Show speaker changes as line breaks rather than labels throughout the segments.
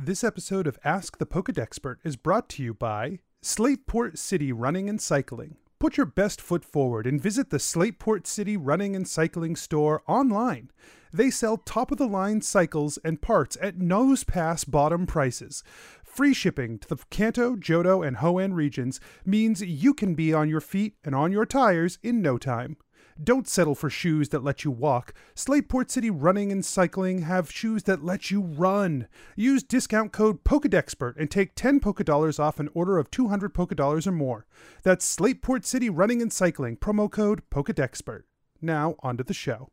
This episode of Ask the Pokedexpert is brought to you by Slateport City Running and Cycling. Put your best foot forward and visit the Slateport City Running and Cycling store online. They sell top of the line cycles and parts at Nosepass bottom prices. Free shipping to the Kanto, Johto, and Hoenn regions means you can be on your feet and on your tires in no time. Don't settle for shoes that let you walk. Slateport City Running and Cycling have shoes that let you run. Use discount code POKEDEXPERT and take 10 Pokedollars off an order of 200 Pokedollars or more. That's Slateport City Running and Cycling, promo code POKEDEXPERT. Now, on to the show.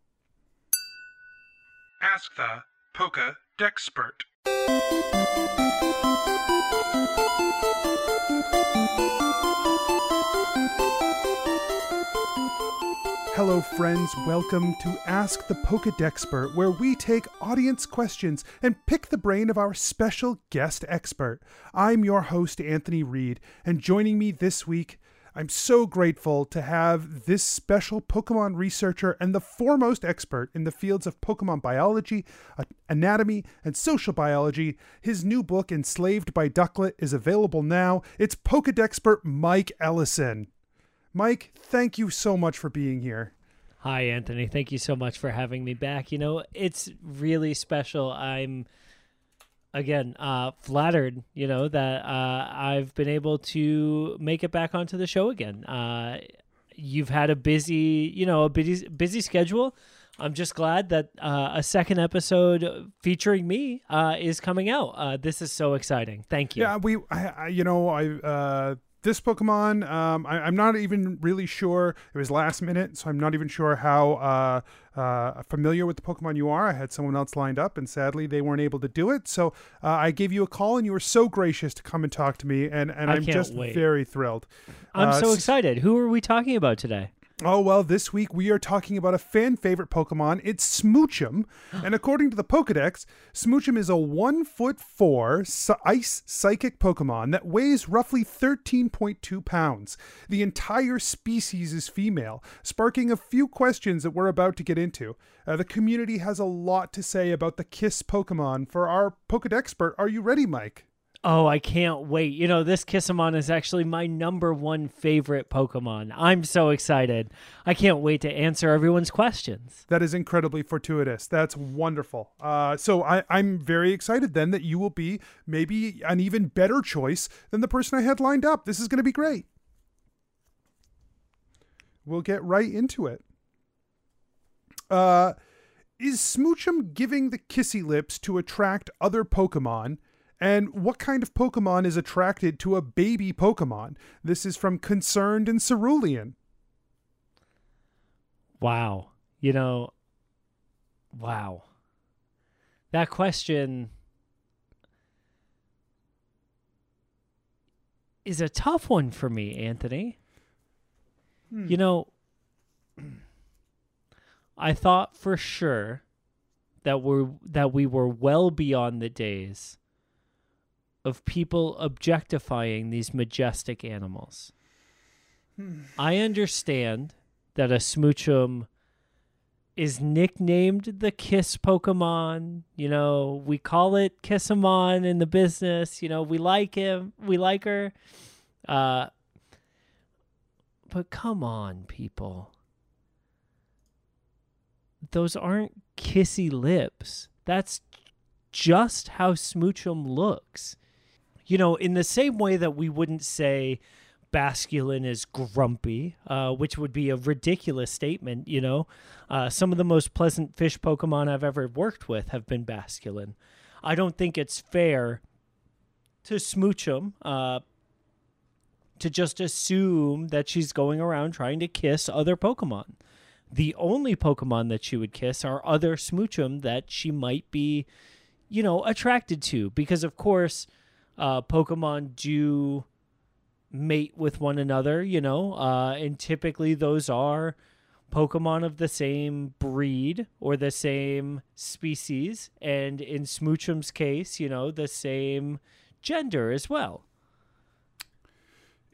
Ask the Pokedexpert. Hello, friends. Welcome to Ask the Pokedexpert, where we take audience questions and pick the brain of our special guest expert. I'm your host, Anthony Reed, and joining me this week, I'm so grateful to have this special Pokemon researcher and the foremost expert in the fields of Pokemon biology, anatomy, and social biology. His new book, Enslaved by Ducklett, is available now. It's Pokedexpert Mike Ellison. Mike, thank you so much for being here.
Hi, Anthony. Thank you so much for having me back. You know, it's really special. I'm again uh, flattered, you know, that uh, I've been able to make it back onto the show again. Uh, you've had a busy, you know, a busy busy schedule. I'm just glad that uh, a second episode featuring me uh, is coming out. Uh, this is so exciting. Thank you.
Yeah, we, I, I you know, I this Pokemon, um, I, am not even really sure. It was last minute, so I'm not even sure how uh, uh, familiar with the Pokemon you are. I had someone else lined up, and sadly, they weren't able to do it. So uh, I gave you a call, and you were so gracious to come and talk to me, and, and I'm just
wait.
very thrilled.
I'm uh, so excited. Who are we talking about today?
Oh, well, this week we are talking about a fan favorite Pokemon. It's Smoochum. and according to the Pokedex, Smoochum is a one foot four ice psychic Pokemon that weighs roughly 13.2 pounds. The entire species is female, sparking a few questions that we're about to get into. Uh, the community has a lot to say about the Kiss Pokemon. For our Pokedexpert, are you ready, Mike?
Oh, I can't wait. You know, this Kissamon is actually my number one favorite Pokemon. I'm so excited. I can't wait to answer everyone's questions.
That is incredibly fortuitous. That's wonderful. Uh, so I, I'm very excited then that you will be maybe an even better choice than the person I had lined up. This is going to be great. We'll get right into it. Uh, is Smoochum giving the kissy lips to attract other Pokemon? And what kind of Pokemon is attracted to a baby Pokemon? This is from Concerned and Cerulean.
Wow. You know, wow. That question is a tough one for me, Anthony. Hmm. You know, I thought for sure that we that we were well beyond the days of people objectifying these majestic animals. Hmm. I understand that a smoochum is nicknamed the kiss Pokemon. You know, we call it Kissamon in the business. You know, we like him, we like her. Uh, but come on, people. Those aren't kissy lips. That's just how Smoochum looks you know, in the same way that we wouldn't say Basculin is grumpy, uh, which would be a ridiculous statement, you know. Uh, some of the most pleasant fish Pokemon I've ever worked with have been Basculin. I don't think it's fair to Smoochum, uh, to just assume that she's going around trying to kiss other Pokemon. The only Pokemon that she would kiss are other Smoochum that she might be, you know, attracted to. Because, of course, uh, Pokemon do mate with one another, you know, uh, and typically those are Pokemon of the same breed or the same species, and in Smoochum's case, you know, the same gender as well.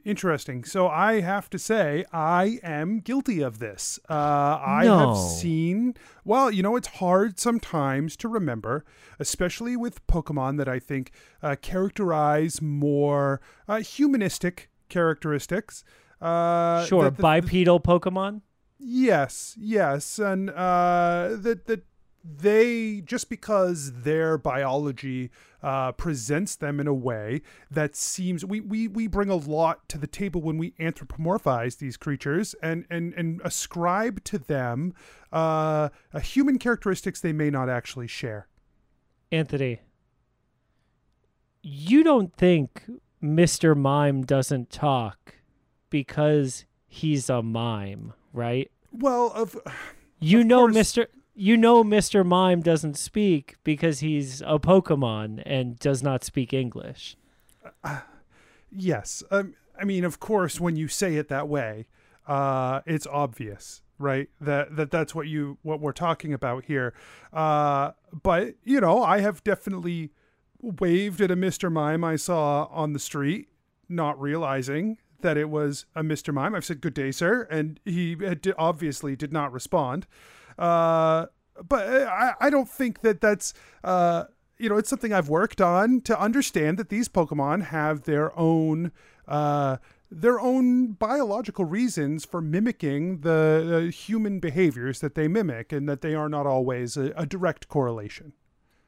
Interesting. So I have to say, I am guilty of this. Uh, I
No.
have seen, well, you know, it's hard sometimes to remember, especially with Pokemon that I think uh, characterize more uh, humanistic characteristics. Uh,
sure,
that the-
bipedal Pokemon.
Yes, yes, and uh, that that they just because their biology uh, presents them in a way that seems we, we we bring a lot to the table when we anthropomorphize these creatures and and and ascribe to them uh, a human characteristics they may not actually share.
Anthony, you don't think Mr. Mime doesn't talk because he's a mime, right?
Well, of
You
Of
know
course.
Mr. You know Mr. Mime doesn't speak because he's a Pokemon and does not speak English.
Yes. Um, I mean, of course, when you say it that way, uh, it's obvious, right? That that that's what you what we're talking about here. Uh, but you know, I have definitely waved at a Mr. Mime I saw on the street, not realizing that it was a Mr. Mime. I've said "Good day, sir," and he had obviously did not respond. Uh, but I, I don't think that that's uh, you know it's something I've worked on to understand that these Pokemon have their own uh, their own biological reasons for mimicking the uh, human behaviors that they mimic, and that they are not always a, a direct correlation.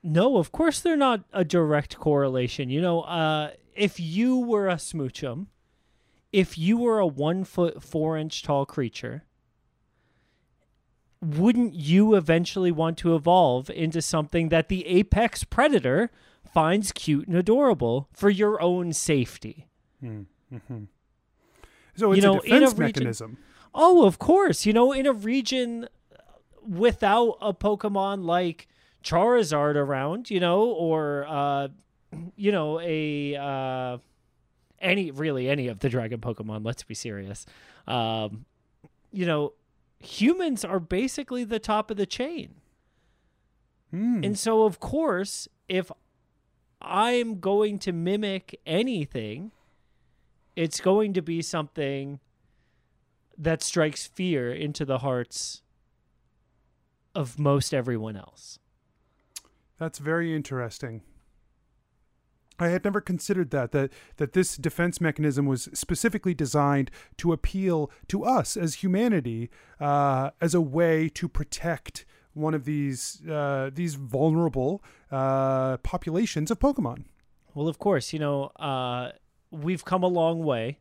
No, of course they're not a direct correlation. You know, uh, if you were a Smoochum, if you were a one foot four inch tall creature, wouldn't you eventually want to evolve into something that the apex predator finds cute and adorable for your own safety?
So
You
it's
know,
a
in a
defense
region-
mechanism.
Oh, of course. You know, in a region without a Pokemon like Charizard around, you know, or uh, you know, a uh, any really any of the Dragon Pokemon. Let's be serious. Um, you know, humans are basically the top of the chain,
Hmm.
and so of course, if I'm going to mimic anything, it's going to be something that strikes fear into the hearts of most everyone else.
That's very interesting. I had never considered that that that this defense mechanism was specifically designed to appeal to us as humanity uh, as a way to protect one of these uh, these vulnerable uh, populations of Pokemon.
Well, of course, you know, uh, we've come a long way.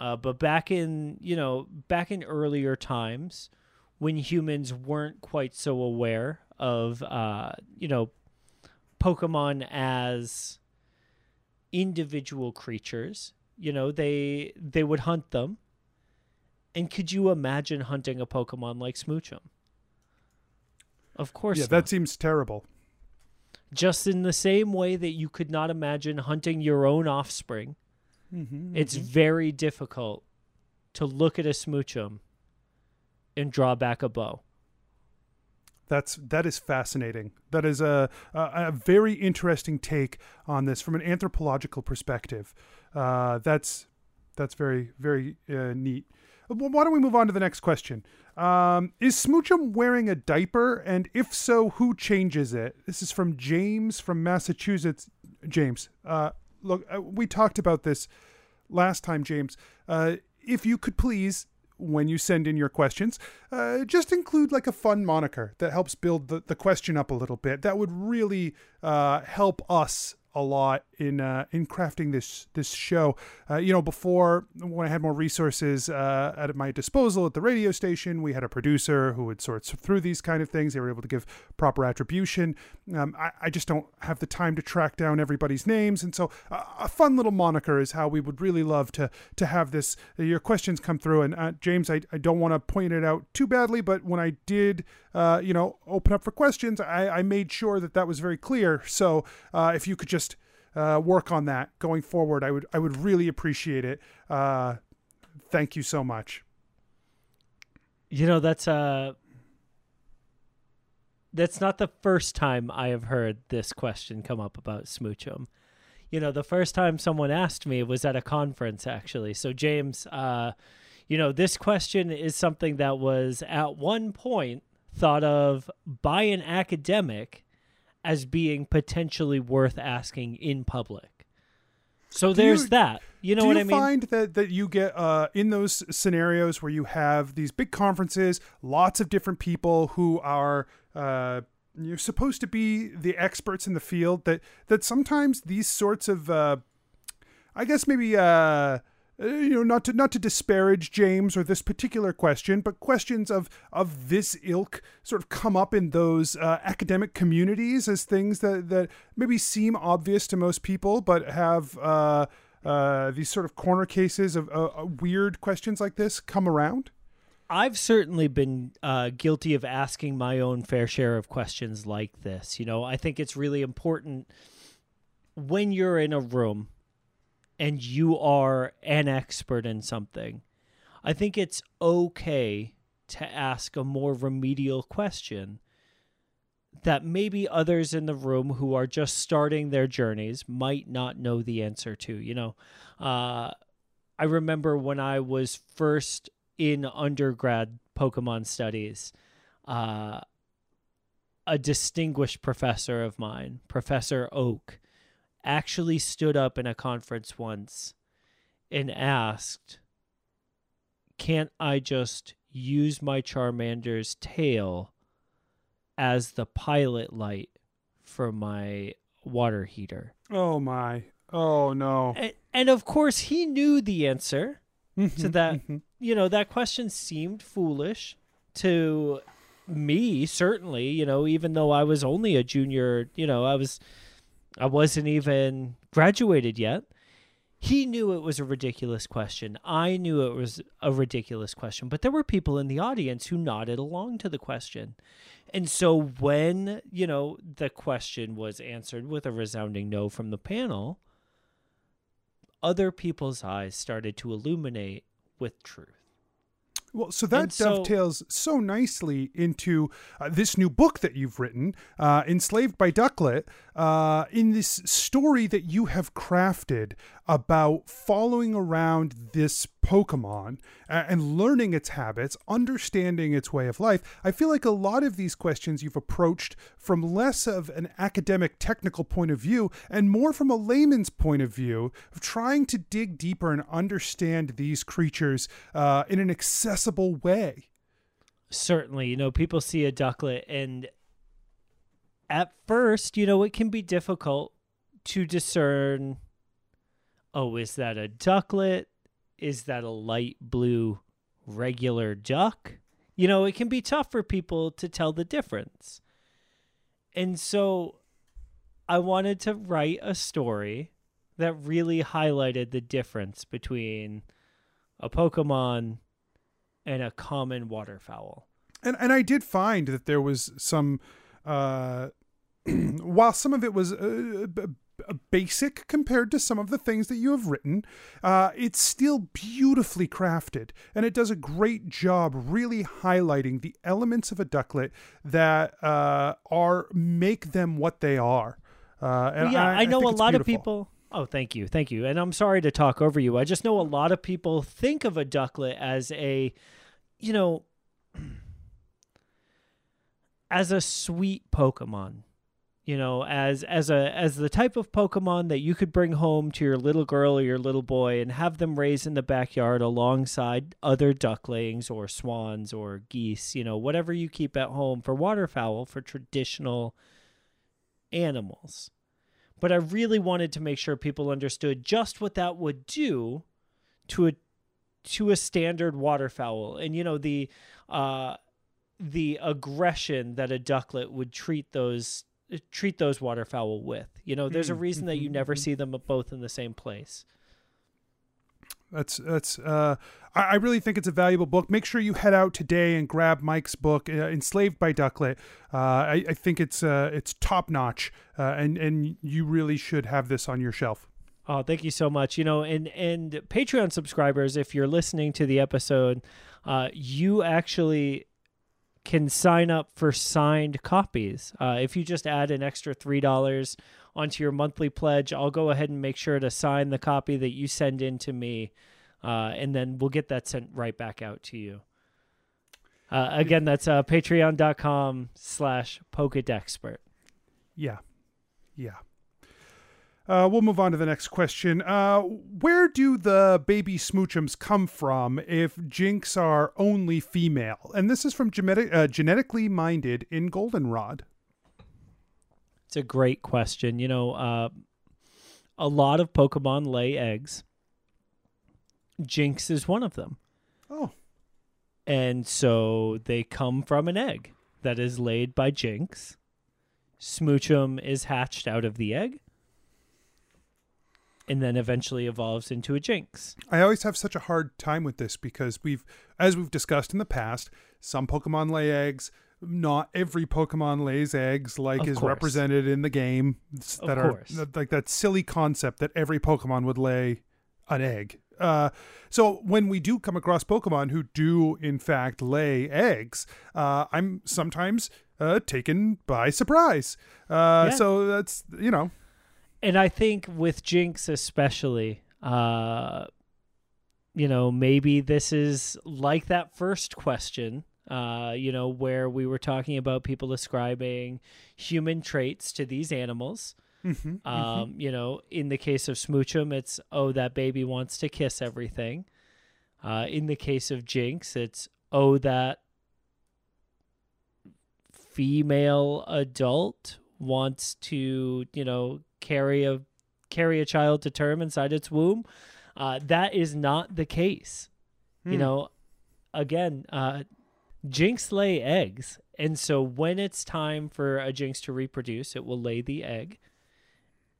Uh, but back in, you know, back in earlier times when humans weren't quite so aware of, uh, you know, Pokemon as individual creatures, you know, they they would hunt them. And could you imagine hunting a Pokemon like Smoochum? Of course.
yeah,
not.
that seems terrible.
just in the same way that you could not imagine hunting your own offspring.
Mm-hmm,
It's very difficult to look at a smoochum and draw back a bow.
That's that is fascinating. That is a a, a very interesting take on this from an anthropological perspective. Uh, that's that's very very uh, neat. Well, why don't we move on to the next question? Um, is Smoochum wearing a diaper, and if so, who changes it? This is from James from Massachusetts. James, uh, look, uh, we talked about this last time, James. Uh, if you could please, when you send in your questions, uh, just include like a fun moniker that helps build the, the question up a little bit. That would really uh, help us a lot in uh, in crafting this this show. Uh, you know, before when I had more resources uh, at my disposal at the radio station, we had a producer who would sort through these kind of things. They were able to give proper attribution. Um, I, I just don't have the time to track down everybody's names, and so uh, a fun little moniker is how we would really love to to have this. Your questions come through, and uh, James, I, I don't want to point it out too badly, but when I did, uh, you know, open up for questions, I, I made sure that that was very clear. So uh, if you could just uh, work on that going forward, I would I would really appreciate it. Uh, thank you so much.
You know, that's uh that's not the first time I have heard this question come up about smoochum. You know, the first time someone asked me was at a conference, actually. So, James, uh, you know, this question is something that was at one point thought of by an academic as being potentially worth asking in public. So
Do
there's
you-
that. You know
Do
what
you
I mean?
find that that you get uh, in those scenarios where you have these big conferences, lots of different people who are uh, you're supposed to be the experts in the field that that sometimes these sorts of uh, I guess maybe uh, you know not to not to disparage James or this particular question, but questions of of this ilk sort of come up in those uh, academic communities as things that that maybe seem obvious to most people, but have uh, uh, these sort of corner cases of uh, uh, weird questions like this come around.
I've certainly been guilty of asking my own fair share of questions like this. You know, I think it's really important when you're in a room and you are an expert in something. I think it's okay to ask a more remedial question that maybe others in the room who are just starting their journeys might not know the answer to. You know, uh, I remember when I was first in undergrad Pokemon studies, uh, a distinguished professor of mine, Professor Oak, actually stood up in a conference once and asked, Can't I just use my Charmander's tail as the pilot light for my water heater?
Oh my! Oh no!
And, and of course, he knew the answer to that
Mhm.
you know that question seemed foolish to me certainly you know even though i was only a junior you know i was i wasn't even graduated yet. He knew it was a ridiculous question. I knew it was a ridiculous question but there were people in the audience who nodded along to the question. And so when you know the question was answered with a resounding no from the panel other people's eyes started to illuminate with truth
Well, so that
so-
dovetails so nicely into uh, this new book that you've written, uh, Enslaved by Ducklett, uh, in this story that you have crafted about following around this Pokemon and learning its habits, understanding its way of life. I feel like a lot of these questions you've approached from less of an academic, technical point of view and more from a layman's point of view of trying to dig deeper and understand these creatures uh, in an accessible way.
certainly you know people see a ducklett and at first you know it can be difficult to discern oh is that a ducklett is that a light blue regular duck? You know it can be tough for people to tell the difference. And so i wanted to write a story that really highlighted the difference between a pokemon and a common waterfowl.
And and I did find that there was some, uh, while some of it was uh, basic compared to some of the things that you have written, uh, it's still beautifully crafted, and it does a great job really highlighting the elements of a ducklett that uh, are make them what they are. Uh, and
yeah, I, know
think
a lot of people. Oh, thank you, thank you. And I'm sorry to talk over you. I just know a lot of people think of a ducklett as a, you know, as a sweet Pokemon. You know, as as a as the type of Pokemon that you could bring home to your little girl or your little boy and have them raise in the backyard alongside other ducklings or swans or geese. You know, whatever you keep at home for waterfowl for traditional animals but I really wanted to make sure people understood just what that would do to a to a standard waterfowl, and you know the uh, the aggression that a ducklett would treat those treat those waterfowl with. You know, there's a
Mm,
reason that you
mhm,
never
mhm.
see them both in the same place.
That's that's. Uh, I, I really think it's a valuable book. Make sure you head out today and grab Mike's book, uh, "Enslaved by Ducklett." Uh, I, I think it's uh, it's top notch, uh, and and you really should have this on your shelf.
Oh, thank you so much. You know, and and Patreon subscribers, if you're listening to the episode, uh, you actually can sign up for signed copies. Uh, if you just add an extra three dollars onto your monthly pledge, I'll go ahead and make sure to sign the copy that you send in to me, uh, and then we'll get that sent right back out to you. Uh, again, that's uh, patreon.com slash Pokedexpert.
Yeah. Yeah. Uh, we'll move on to the next question. Uh, where do the baby smoochums come from if jynx are only female? And this is from genetic, uh, genetically minded in goldenrod.
It's a great question. You know, uh, a lot of Pokemon lay eggs. Jynx is one of them.
Oh.
And so they come from an egg that is laid by Jynx. Smoochum is hatched out of the egg and then eventually evolves into a Jynx.
I always have such a hard time with this because we've, as we've discussed in the past, some Pokemon lay eggs. Not every Pokemon lays eggs like
Of
is
course.
represented in the game. s-
Of
That are
course.
that- like that silly concept that every Pokemon would lay an egg. Uh, so when we do come across Pokemon who do in fact lay eggs, uh, I'm sometimes uh, taken by surprise. Uh,
Yeah.
So that's you know
and I think with Jynx especially, uh, you know, maybe this is like that first question, uh, you know, where we were talking about people ascribing human traits to these animals.
mhm,
Um, you know, in the case of Smoochum, it's oh that baby wants to kiss everything. Uh, in the case of Jynx, it's oh that female adult wants to you know carry a carry a child to term inside its womb. Uh, that is not the case. You
Hmm.
know, again, uh, Jynx lay eggs, and so when it's time for a Jynx to reproduce, it will lay the egg.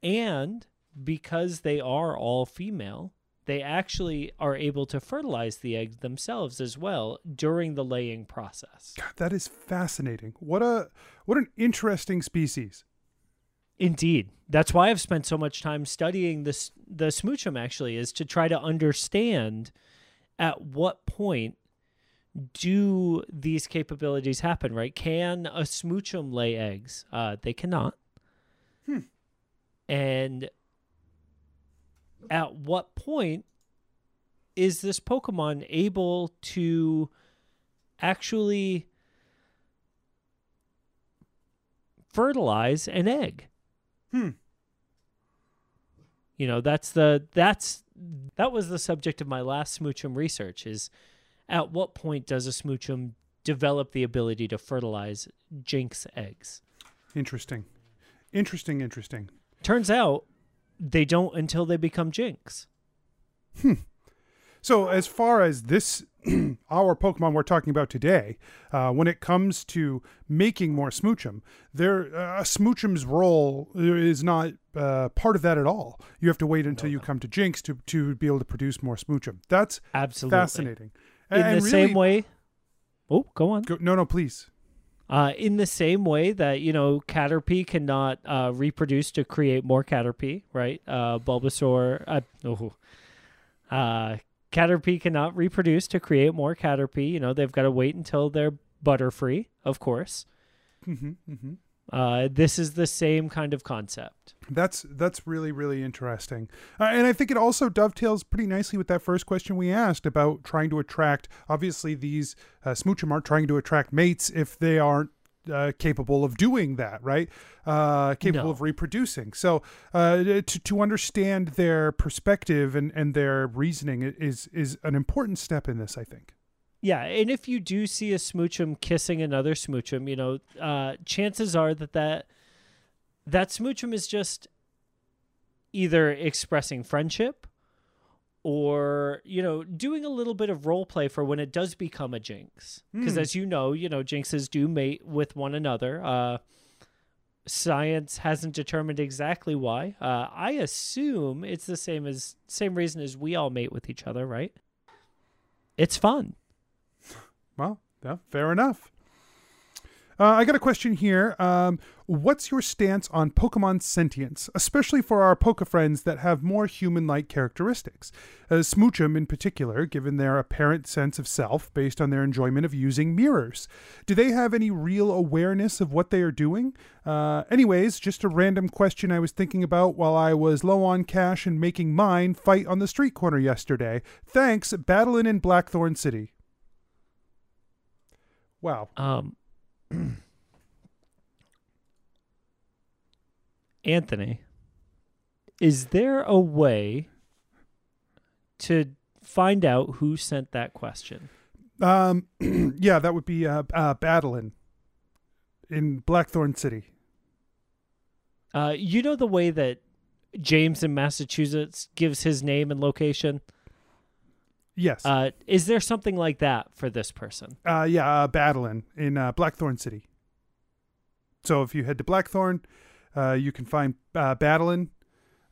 And because they are all female, they actually are able to fertilize the eggs themselves as well during the laying process.
God, that is fascinating. What a what an interesting species.
Indeed. That's why I've spent so much time studying this the smoochum actually is to try to understand at what point do these capabilities happen, right? Can a smoochum lay eggs? Uh, they cannot.
Hmm.
And at what point is this Pokemon able to actually fertilize an egg?
Hmm.
You know, that's the that's that was the subject of my last smoochum research is at what point does a smoochum develop the ability to fertilize jynx eggs?
Interesting. Interesting, interesting.
Turns out they don't until they become jynx.
So, as far as this, our Pokemon we're talking about today, uh, when it comes to making more Smoochum, there uh, Smoochum's role is not uh, part of that at all. You have to wait until you come to Jynx to to be able to produce more Smoochum. That's
Absolutely.
fascinating.
In
And
the
really-
same way Oh, go on.
Go, no, no, please.
Uh, in the same way that you know Caterpie cannot uh, reproduce to create more Caterpie, right? Uh, Bulbasaur, uh, oh, uh, Caterpie cannot reproduce to create more Caterpie. You know they've got to wait until they're butterfree, of course.
hmm hmm
Uh, this is the same kind of concept.
That's that's really really interesting, uh, and I think it also dovetails pretty nicely with that first question we asked about trying to attract. Obviously, these uh, smoochum aren't trying to attract mates if they aren't uh, capable of doing that, right? Uh, capable
No.
of reproducing. So uh, to to understand their perspective and and their reasoning is is an important step in this. I think.
Yeah, and if you do see a smoochum kissing another smoochum, you know, uh, chances are that that that smoochum is just either expressing friendship or you know doing a little bit of role play for when it does become a jynx. Because
Hmm.
as you know you know jynxes do mate with one another. Uh science hasn't determined exactly why. Uh i assume it's the same as same reason as we all mate with each other right? It's fun.
Well, yeah, fair enough. Uh, I got a question here. Um, what's your stance on Pokemon sentience, especially for our Poke friends that have more human like characteristics? Uh, Smoochum, in particular, given their apparent sense of self based on their enjoyment of using mirrors. Do they have any real awareness of what they are doing? Uh, anyways, just a random question I was thinking about while I was low on cash and making mine fight on the street corner yesterday. Thanks, Battling in Blackthorn City. Wow.
Um, Anthony, is there a way to find out who sent that question?
Um, yeah, that would be uh, uh, Battling in Blackthorn City.
Uh, you know the way that James in Massachusetts gives his name and location?
Yes.
Uh, is there something like that for this person?
Uh, yeah, uh, Battling in uh, Blackthorn City. So if you head to Blackthorn, uh, you can find uh, Battling.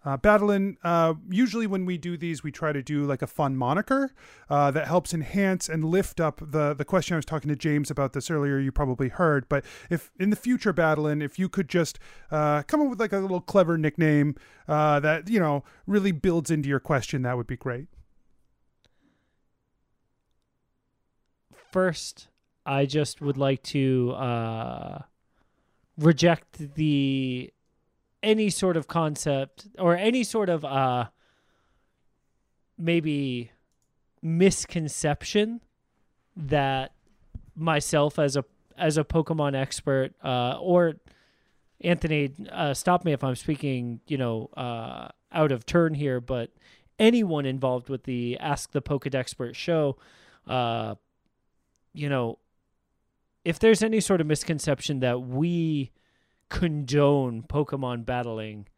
Uh, Battling, uh, usually when we do these, we try to do like a fun moniker uh, that helps enhance and lift up the, the question I was talking to James about this earlier, you probably heard. But if in the future, Battling, if you could just uh, come up with like a little clever nickname uh, that, you know, really builds into your question, that would be great.
First, I just would like to uh, reject the any sort of concept or any sort of uh maybe misconception that myself as a as a Pokemon expert uh or Anthony uh stop me if I'm speaking, you know, uh out of turn here, but anyone involved with the Ask the Pokedexpert show uh you know if there's any sort of misconception that we condone Pokemon battling,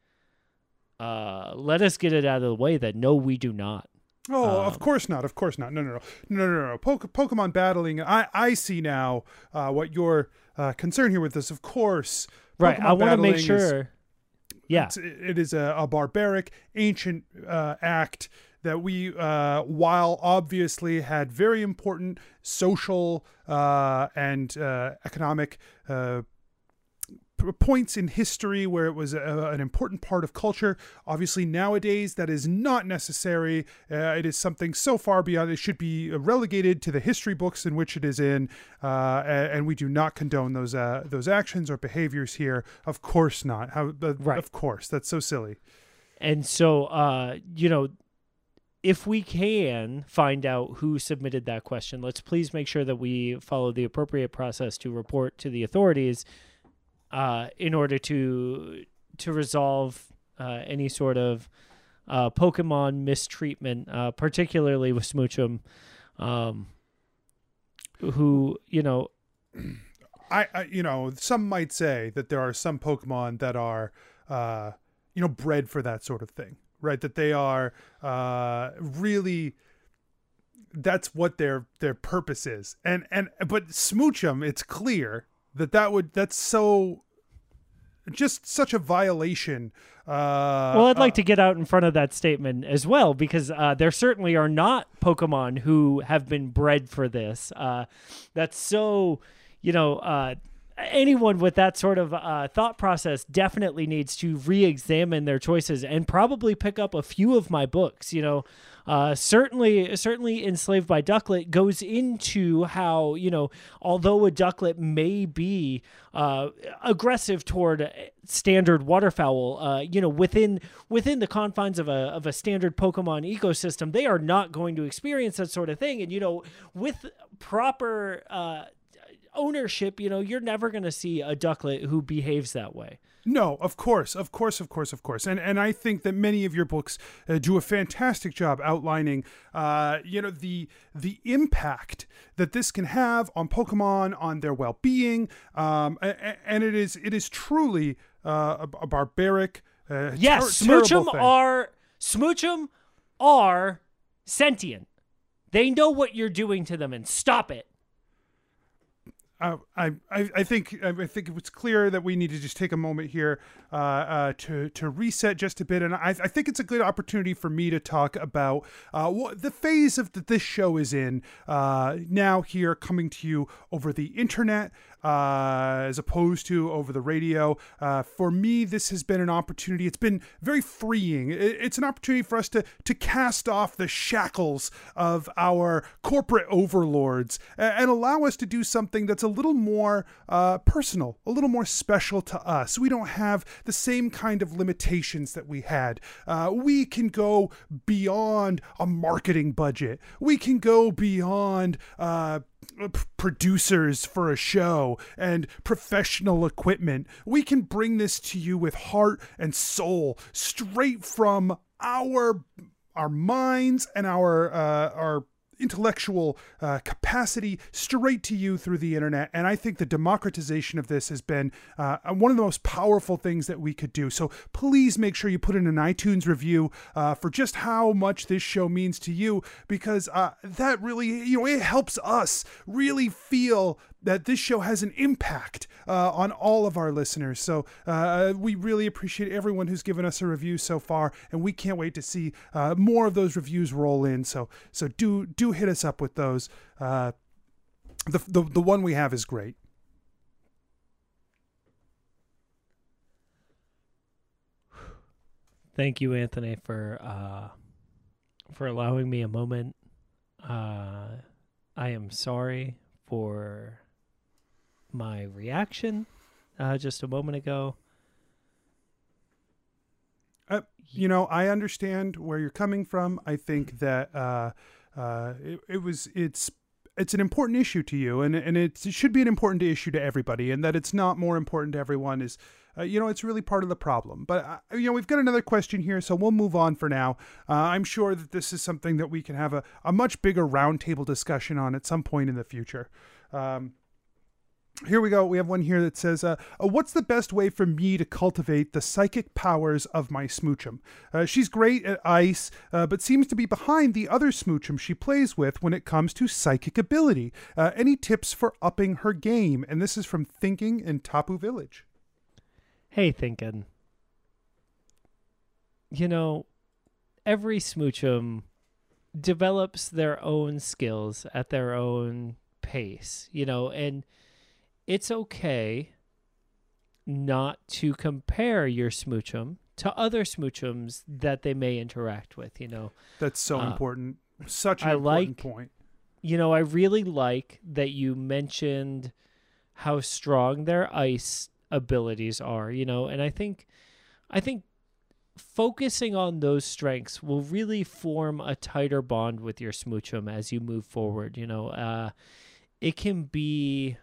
uh, let us get it out of the way that no, we do not.
Oh,
Um,
of course not. Of course not. No, no, no, no, no, no. Poke, Pokemon battling. I, I see now uh, what your uh, concern here with this. Of course,
Right. I want to make
battling is-
sure. yeah.
it's- it is a, a barbaric, ancient uh, act that we, uh, while obviously had very important social uh, and uh, economic uh, points in history where it was a, an important part of culture. Obviously, nowadays that is not necessary. Uh, it is something so far beyond. It should be relegated to the history books in which it is in, uh, and we do not condone those uh, those actions or behaviors here. Of course not. How? Uh,
Right.
Of course, that's so silly.
And so, uh, you know, if we can find out who submitted that question, let's please make sure that we follow the appropriate process to report to the authorities uh, in order to to resolve uh, any sort of uh, Pokemon mistreatment, uh, particularly with Smoochum, um, who you know
I, I, you know, some might say that there are some Pokemon that are, uh, you know, bred for that sort of thing, right? That they are uh, really. That's what their their purpose is, and and but Smoochum, it's clear that that would that's so. Just such a violation. Uh,
Well, I'd like
uh,
to get out in front of that statement as well because uh, there certainly are not Pokemon who have been bred for this. Uh, that's so, you know, uh, anyone with that sort of uh, thought process definitely needs to re-examine their choices and probably pick up a few of my books. You know, uh, certainly, certainly, enslaved by Ducklett goes into how you know, although a Ducklett may be uh, aggressive toward standard waterfowl, uh, you know, within within the confines of a of a standard Pokemon ecosystem, they are not going to experience that sort of thing. And you know, with proper uh, ownership, you know, you're never going to see a Ducklett who behaves that way.
No, of course, of course, of course, of course, and and I think that many of your books uh, do a fantastic job outlining, uh, you know, the the impact that this can have on Pokemon, on their well being, um, and it is it is truly uh, a, a barbaric. Uh,
Yes,
ter-
Smoochum are Smoochum are sentient. They know what you're doing to them, and stop it.
Uh, I, I I think I think it's clear that we need to just take a moment here uh, uh, to to reset just a bit, and I, I think it's a good opportunity for me to talk about uh, what the phase of that this show is in uh, now here, coming to you over the internet uh, as opposed to over the radio. Uh, for me, this has been an opportunity. It's been very freeing. it's an opportunity for us to to cast off the shackles of our corporate overlords and, allow us to do something that's a little more uh, personal, a little more special to us. We don't have the same kind of limitations that we had. Uh, we can go beyond a marketing budget. We can go beyond uh, producers for a show and professional equipment. We can bring this to you with heart and soul straight from our our minds and our uh, our intellectual uh, capacity straight to you through the internet. And I think the democratization of this has been uh, one of the most powerful things that we could do. So please make sure you put in an iTunes review uh, for just how much this show means to you, because uh, that really, you know, it helps us really feel that this show has an impact uh, on all of our listeners. So uh, we really appreciate everyone who's given us a review so far, and we can't wait to see uh, more of those reviews roll in. So so do do hit us up with those. Uh, the, the the one we have is great.
Thank you, Anthony, for uh, for allowing me a moment. Uh, I am sorry for my reaction uh, just a moment ago.
Uh, you know, I understand where you're coming from. I think that uh, uh, it, it was it's it's an important issue to you, and and it should be an important issue to everybody, and that it's not more important to everyone is. Uh, you know, it's really part of the problem. But, uh, you know, we've got another question here, so we'll move on for now. Uh, I'm sure that this is something that we can have a, a much bigger roundtable discussion on at some point in the future. Um, here we go. We have one here that says, uh, uh, "What's the best way for me to cultivate the psychic powers of my smoochum? Uh, she's great at ice, uh, but seems to be behind the other smoochum she plays with when it comes to psychic ability. Uh, any tips for upping her game?" And this is from Thinking in Tapu Village.
Hey, Thinking. You know, every smoochum develops their own skills at their own pace. You know, and it's okay not to compare your smoochum to other smoochums that they may interact with, you know.
That's so uh, important. Such an I important like, point.
You know, I really like that you mentioned how strong their ice abilities are, you know, and I think I think focusing on those strengths will really form a tighter bond with your smoochum as you move forward, you know. Uh it can be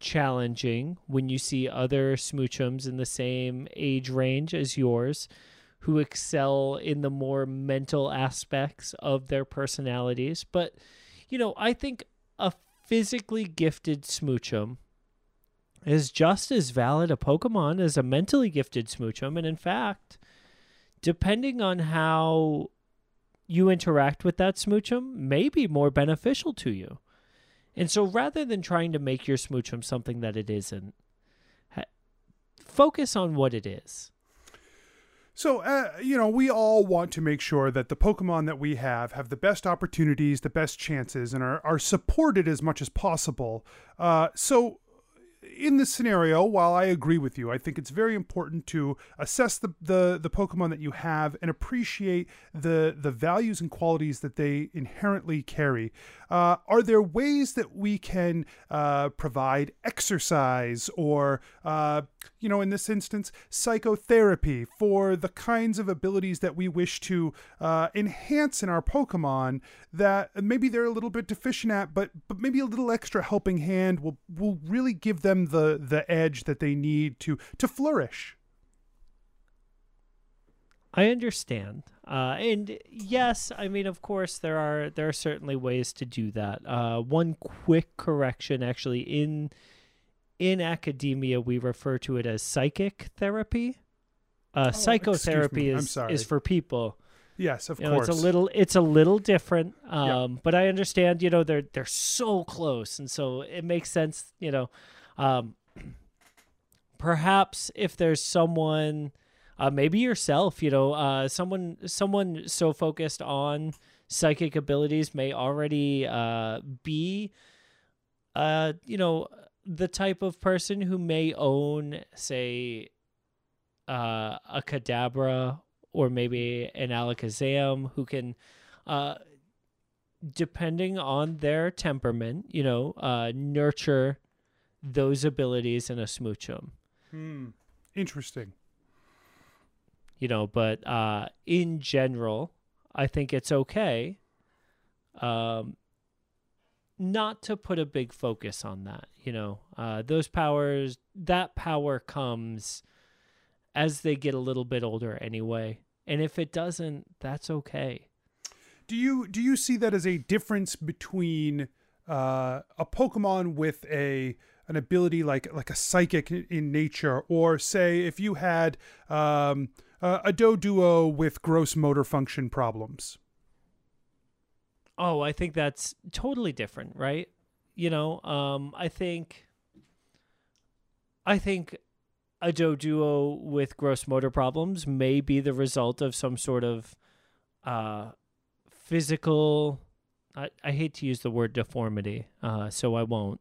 challenging when you see other smoochums in the same age range as yours who excel in the more mental aspects of their personalities. But, you know, I think a physically gifted smoochum is just as valid a Pokemon as a mentally gifted smoochum. And in fact, depending on how you interact with that smoochum, may be more beneficial to you. And so rather than trying to make your smoochum something that it isn't, ha- focus on what it is.
So, uh, you know, we all want to make sure that the Pokemon that we have have the best opportunities, the best chances, and are, are supported as much as possible. Uh, so, in this scenario, while I agree with you, I think it's very important to assess the, the, the Pokemon that you have and appreciate the the values and qualities that they inherently carry. Uh, are there ways that we can uh, provide exercise or, uh, you know, in this instance, psychotherapy for the kinds of abilities that we wish to uh, enhance in our Pokemon that maybe they're a little bit deficient at, but but maybe a little extra helping hand will will really give them the the edge that they need to to flourish.
I understand. Uh, and yes, I mean, of course, there are there are certainly ways to do that. Uh, one quick correction, actually, in in academia, we refer to it as psychic therapy. Uh, oh, psychotherapy is is for people
Yes, of
you know,
course.
it's a little it's a little different.
Yeah.
Um, but I understand, you know, they're they're so close, and so it makes sense, you know. Um, perhaps if there's someone, uh, maybe yourself, you know, uh, someone someone so focused on psychic abilities may already uh, be, uh, you know, the type of person who may own, say, uh, a Kadabra or maybe an alakazam who can, uh, depending on their temperament, you know, uh, nurture those abilities in a smoochum.
Hmm. Interesting.
You know, but uh, in general, I think it's okay. Um, not to put a big focus on that. You know, uh, those powers, that power comes as they get a little bit older anyway. And if it doesn't, that's okay.
Do you do you see that as a difference between uh, a Pokemon with a an ability like like a psychic in- nature, or say if you had um, a, a Doduo with gross motor function problems?
Oh, I think that's totally different, right? You know, um, I think, I think a Doduo with gross motor problems may be the result of some sort of uh, physical. I, I hate to use the word deformity, uh, so I won't.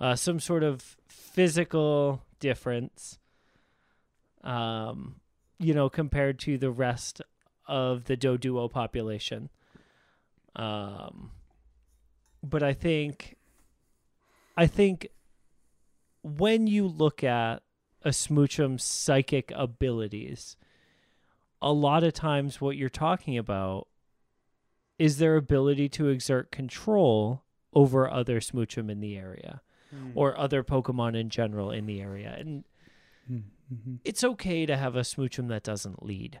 Uh, some sort of physical difference, um, you know, compared to the rest of the Doduo population. Um, but I think, I think when you look at a Smoochum's psychic abilities, a lot of times what you're talking about is their ability to exert control over other Smoochum in the area or other Pokemon in general in the area. And
Mhm.
it's okay to have a Smoochum that doesn't lead.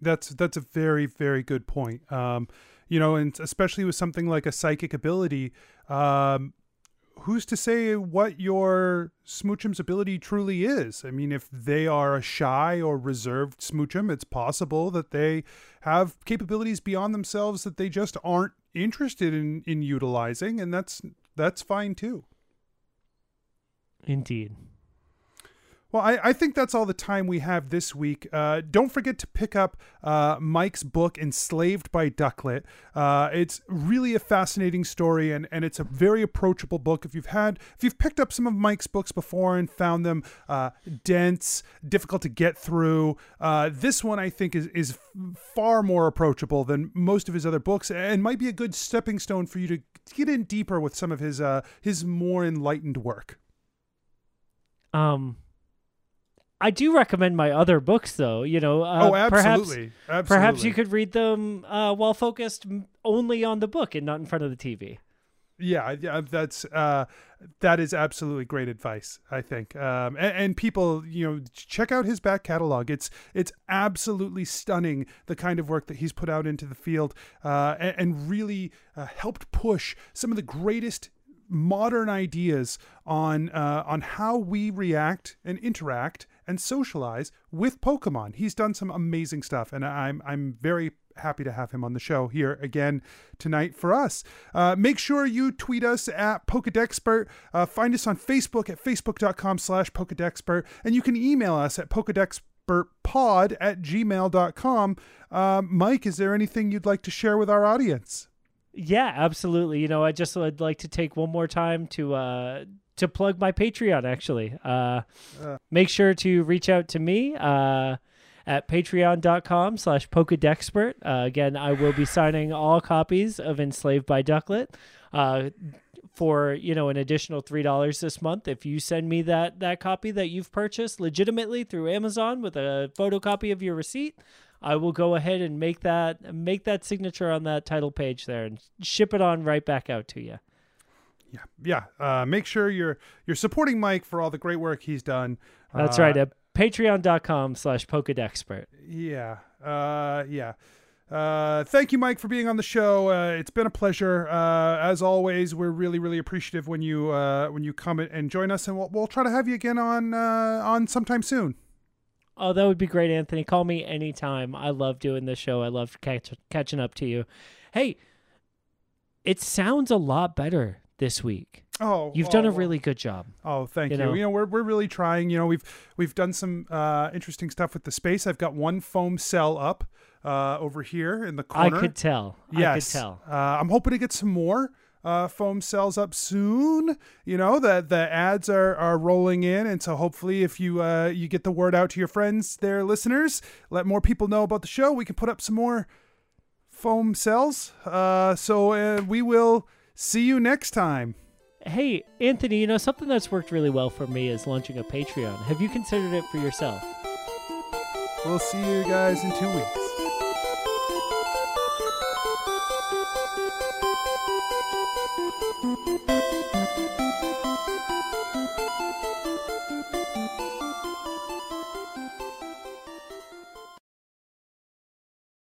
That's that's a very very good point. Um, you know, and especially with something like a psychic ability, um, who's to say what your smoochum's ability truly is? I mean, if they are a shy or reserved smoochum, it's possible that they have capabilities beyond themselves that they just aren't interested in in utilizing, and that's that's fine too.
Indeed.
Well, I, I think that's all the time we have this week. Uh, don't forget to pick up uh, Mike's book, Enslaved by Ducklett. Uh, it's really a fascinating story, and, and it's a very approachable book. If you've had, if you've picked up some of Mike's books before and found them uh, dense, difficult to get through, uh, this one I think is is far more approachable than most of his other books, and might be a good stepping stone for you to get in deeper with some of his uh, his more enlightened work.
Um, I do recommend my other books, though. You know, uh,
oh,
Perhaps,
absolutely, absolutely.
perhaps you could read them uh, while focused only on the book and not in front of the TV.
Yeah, yeah, that's uh, that is absolutely great advice. I think, um, and, and people, you know, check out his back catalog. It's it's absolutely stunning the kind of work that he's put out into the field, uh, and, and really uh, helped push some of the greatest modern ideas on uh, on how we react and interact and socialize with Pokemon. He's done some amazing stuff, and I'm I'm very happy to have him on the show here again tonight for us. Uh, make sure you tweet us at Pokedexpert. Uh, find us on Facebook at facebook.com slash Pokedexpert. And you can email us at Pokedexpertpod at gmail.com. Uh, Mike, is there anything you'd like to share with our audience?
Yeah, absolutely. You know, I just would like to take one more time to uh to plug my Patreon actually. Uh,
Uh.
make sure to reach out to me uh at patreon.com slash pokedexpert. Uh, again, I will be signing all copies of Enslaved by Ducklett uh, for, you know, an additional $3 this month. If you send me that, that copy that you've purchased legitimately through Amazon with a photocopy of your receipt, I will go ahead and make that make that signature on that title page there and ship it on right back out to you.
Yeah, yeah. Uh, make sure you're you're supporting Mike for all the great work he's done.
That's
Uh,
right at patreon.com slash pokedexpert.
Yeah. Uh, yeah. Uh, thank you, Mike, for being on the show. Uh, it's been a pleasure. Uh, as always, we're really, really appreciative when you uh, when you come and join us, and we'll, we'll try to have you again on uh, on sometime soon.
Oh, that would be great, Anthony. Call me anytime. I love doing this show. I love catch, catching up to you. Hey, it sounds a lot better this week.
Oh,
You've
oh,
done a really good job.
Oh, thank
you
you.
know.
You know, we're we're really trying. You know, we've we've done some uh, interesting stuff with the space. I've got one foam cell up uh, over here in the
I
corner.
could tell.
yes,
I could tell.
Uh, I'm hoping to get some more uh, foam cells up soon. You know, the the ads are are rolling in, and so hopefully, if you uh, you get the word out to your friends, their listeners, let more people know about the show. We can put up some more foam cells. Uh, so uh, we will see you next time.
Hey, Anthony, you know, something that's worked really well for me is launching a Patreon. Have you considered it for yourself?
We'll see you guys in two weeks.